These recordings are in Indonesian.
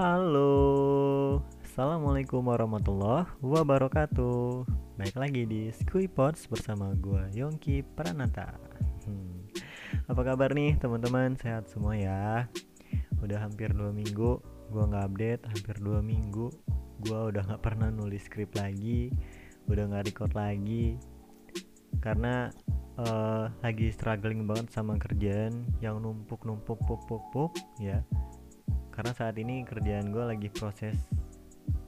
Halo, Assalamualaikum warahmatullahi wabarakatuh. Baik lagi di Skui Pods bersama gue Yongki Pranata. Hmm. Apa kabar nih teman-teman, sehat semua ya? Udah hampir dua minggu, gue gak update Hampir dua minggu, gue udah gak pernah nulis skrip lagi Udah gak record lagi. Karena uh, lagi struggling banget sama kerjaan yang numpuk numpuk karena saat ini kerjaan gue lagi proses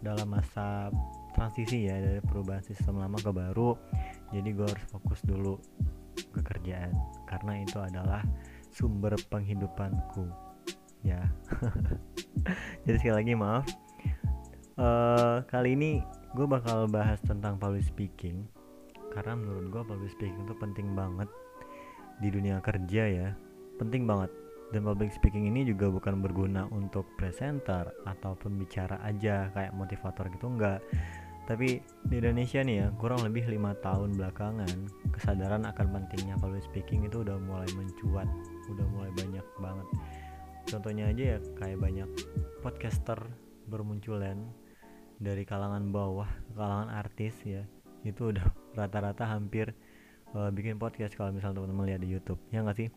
dalam masa transisi ya dari perubahan sistem lama ke baru. Jadi gue harus fokus dulu ke kerjaan. Karena itu adalah sumber penghidupanku. Ya. Jadi sekali lagi maaf. Uh, kali ini gue bakal bahas tentang public speaking. Karena menurut gue public speaking itu penting banget di dunia kerja ya. Penting banget dan public speaking ini juga bukan berguna untuk presenter atau pembicara aja kayak motivator gitu enggak. Tapi di Indonesia nih ya kurang lebih lima tahun belakangan kesadaran akan pentingnya public speaking itu udah mulai mencuat udah mulai banyak banget. Contohnya aja ya kayak banyak podcaster bermunculan dari kalangan bawah kalangan artis ya itu udah rata-rata hampir uh, bikin podcast kalau misalnya teman-teman lihat di YouTube. Ya nggak sih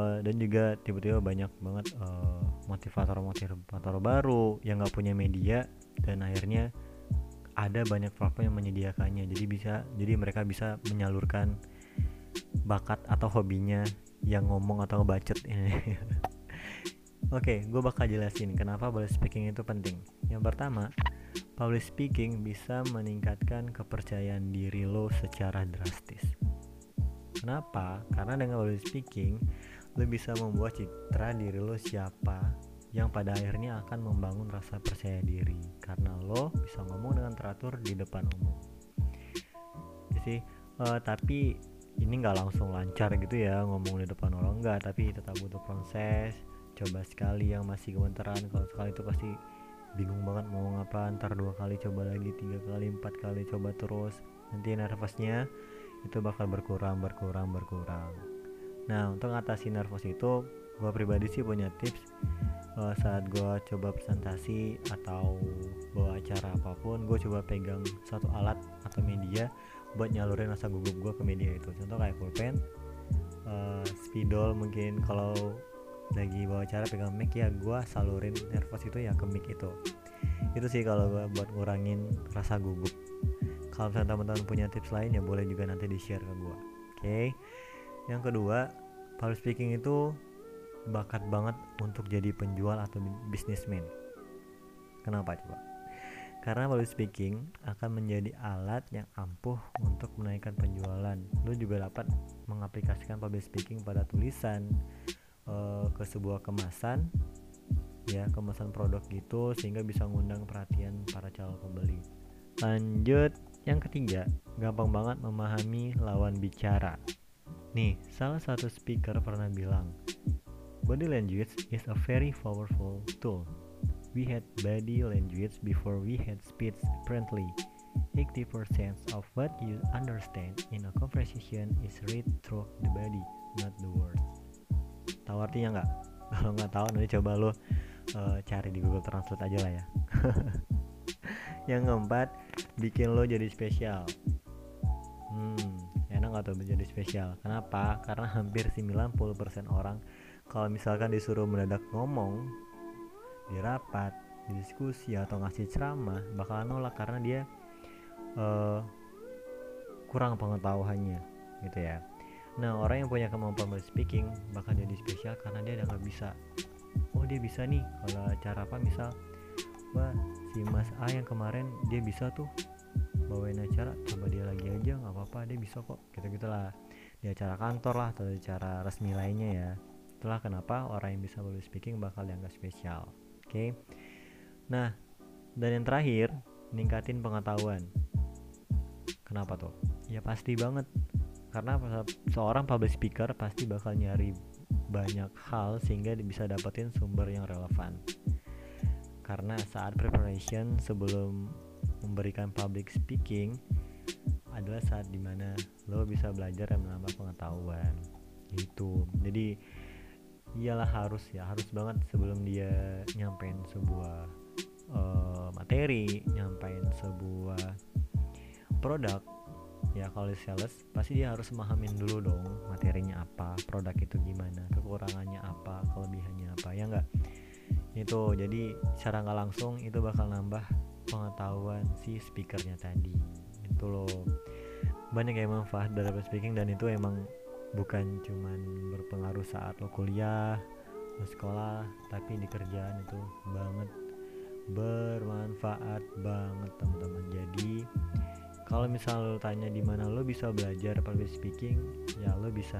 uh, dan juga tiba-tiba banyak banget uh, motivator-motivator baru yang nggak punya media dan akhirnya ada banyak platform yang menyediakannya jadi bisa jadi mereka bisa menyalurkan bakat atau hobinya yang ngomong atau ngebacet Oke, okay, gue bakal jelasin kenapa public speaking itu penting. Yang pertama, public speaking bisa meningkatkan kepercayaan diri lo secara drastis. Kenapa? Karena dengan public speaking, lo bisa membuat citra diri lo siapa yang pada akhirnya akan membangun rasa percaya diri. Karena lo bisa ngomong dengan teratur di depan umum. Jadi uh, tapi ini nggak langsung lancar gitu ya ngomong di depan orang enggak tapi tetap butuh proses. Coba sekali yang masih gemeteran kalau sekali itu pasti bingung banget mau ngapa ntar dua kali coba lagi tiga kali empat kali coba terus. Nanti nervousnya itu bakal berkurang berkurang berkurang Nah untuk ngatasi nervous itu gue pribadi sih punya tips. Uh, saat gue coba presentasi atau bawa acara apa pun gue coba pegang satu alat atau media buat nyalurin rasa gugup gue ke media itu. Contoh kayak pulpen uh, spidol mungkin. Kalau lagi bawa acara pegang mic ya gue salurin nervous itu ya ke mic itu. Itu sih kalau gue buat ngurangin rasa gugup. Kalau misalnya teman-teman punya tips lain ya boleh juga nanti di share ke gue oke? okay? Yang kedua public speaking itu bakat banget untuk jadi penjual atau bisnismen kenapa coba? Karena public speaking akan menjadi alat yang ampuh untuk menaikkan penjualan. Lu juga dapat mengaplikasikan public speaking pada tulisan uh, ke sebuah kemasan ya kemasan produk gitu sehingga bisa ngundang perhatian para calon pembeli. Lanjut yang ketiga gampang banget memahami lawan bicara Nih, salah satu speaker pernah bilang, body language is a very powerful tool. We had body language before we had speech apparently. 80% of what you understand in a conversation is read through the body, not the words. Tahu artinya nggak? Kalau nggak tahu nanti coba lo uh, cari di Google Translate aja lah ya. Yang keempat, bikin lo jadi spesial. Hmm, atau menjadi spesial. Kenapa? Karena hampir 90% orang kalau misalkan disuruh mendadak ngomong di rapat di diskusi atau ngasih ceramah bakalan nolak karena dia uh, kurang pengetahuannya gitu ya. Nah orang yang punya kemampuan speaking bakal jadi spesial karena dia nggak bisa oh dia bisa nih kalau cara apa misal wah si Mas A yang kemarin dia bisa tuh bawain acara coba dia lagi aja nggak apa-apa dia bisa kok gitu gitulah di acara kantor lah atau di acara resmi lainnya ya. Itulah kenapa orang yang bisa public speaking bakal dianggap spesial oke? Okay? nah dan yang terakhir ningkatin pengetahuan. Kenapa tuh? Ya pasti banget. Karena seorang public speaker pasti bakal nyari banyak hal sehingga bisa dapetin sumber yang relevan. Karena saat preparation sebelum memberikan public speaking adalah saat di mana lo bisa belajar dan menambah pengetahuan. Gitu. Jadi iyalah harus ya harus banget sebelum dia nyampein sebuah uh, materi nyampein sebuah produk ya kalau sales pasti dia harus memahamin dulu dong materinya apa produk itu gimana kekurangannya apa kelebihannya apa ya enggak itu jadi secara nggak langsung itu bakal nambah pengetahuan si speakernya tadi. Itu loh. Banyak yang manfaat dari public speaking dan itu emang bukan cuman berpengaruh saat lo kuliah lo sekolah tapi di kerjaan itu banget. Bermanfaat banget teman-teman. Jadi kalau misal lo tanya di mana lo bisa belajar public speaking ya lo bisa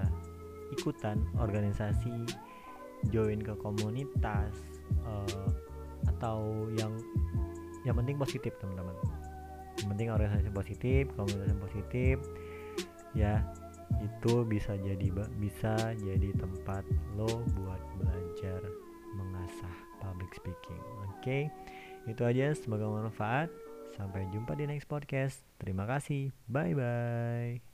ikutan organisasi join ke komunitas uh, atau yang yang penting positif teman-teman yang penting organisasi positif komunitas yang positif ya itu bisa jadi bisa jadi tempat lo buat belajar mengasah public speaking oke okay? itu aja semoga bermanfaat Sampai jumpa di next podcast. Terima kasih. Bye bye.